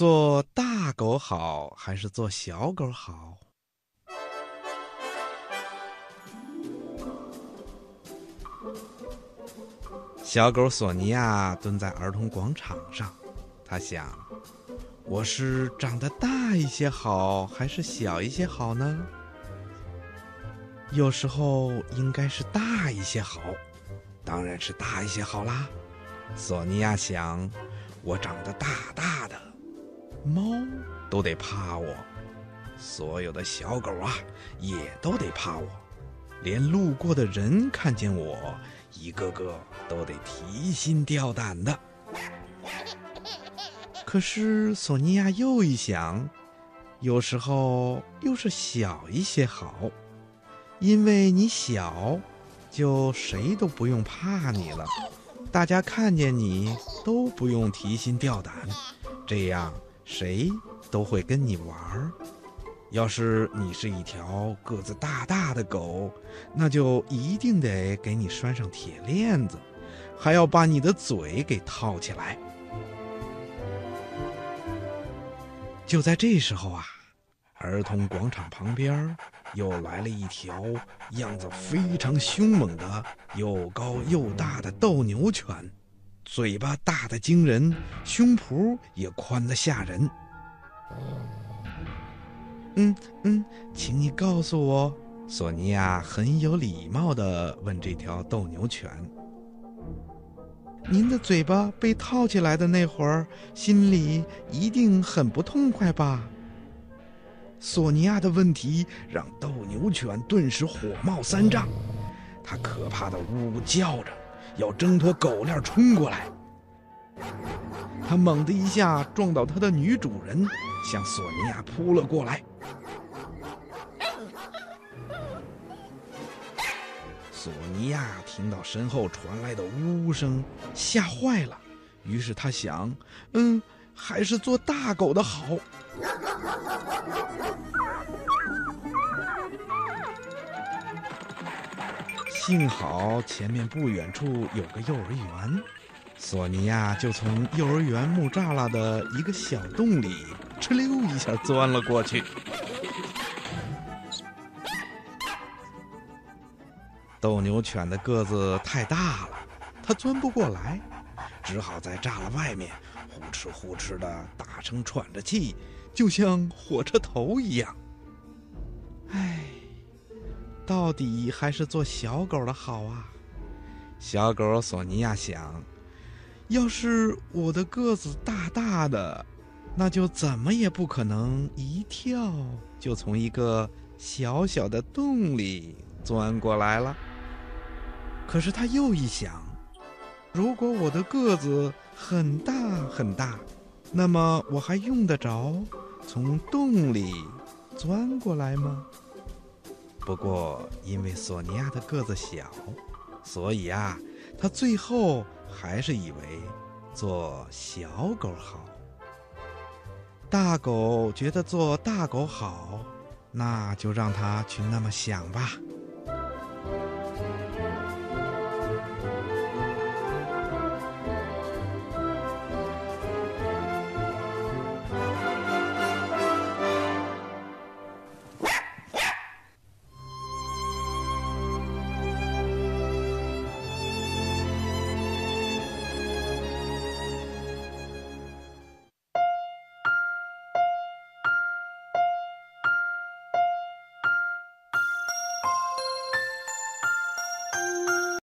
做大狗好还是做小狗好？小狗索尼娅蹲在儿童广场上，他想：我是长得大一些好，还是小一些好呢？有时候应该是大一些好，当然是大一些好啦。索尼娅想：我长得大大，猫都得怕我，所有的小狗啊也都得怕我，连路过的人看见我。一个个都得提心吊胆的。可是索尼娅又一想，有时候又是小一些好，因为你小，就谁都不用怕你了，大家看见你都不用提心吊胆，这样谁都会跟你玩儿。要是你是一条个子大大的狗，那就一定得给你拴上铁链子，还要把你的嘴给套起来。就在这时候啊，儿童广场旁边又来了一条样子非常凶猛的、又高又大的斗牛犬，嘴巴大的惊人，胸脯也宽的吓人。嗯嗯，请你告诉我，索尼娅很有礼貌地问这条斗牛犬：“您的嘴巴被套起来的那会儿，心里一定很不痛快吧？”索尼娅的问题让斗牛犬顿时火冒三丈，它可怕的呜呜叫着，要挣脱狗链冲过来。他猛地一下撞到他的女主人，向索尼娅扑了过来。索尼娅听到身后传来的呜呜声，吓坏了。于是她想：“嗯，还是做大狗的好。”幸好前面不远处有个幼儿园，索尼娅就从幼儿园木栅栏的一个小洞里哧溜一下钻了过去。斗牛犬的个子太大了，它钻不过来，只好在栅栏外面呼哧呼哧的大声喘着气，就像火车头一样。唉，到底还是做小狗的好啊！小狗索尼娅想，要是我的个子大大的，那就怎么也不可能一跳就从一个小小的洞里钻过来了。可是他又一想，如果我的个子很大很大，那么我还用得着从洞里钻过来吗？不过因为索尼娅的个子小，所以啊，他最后还是以为做小狗好。大狗觉得做大狗好，那就让他去那么想吧。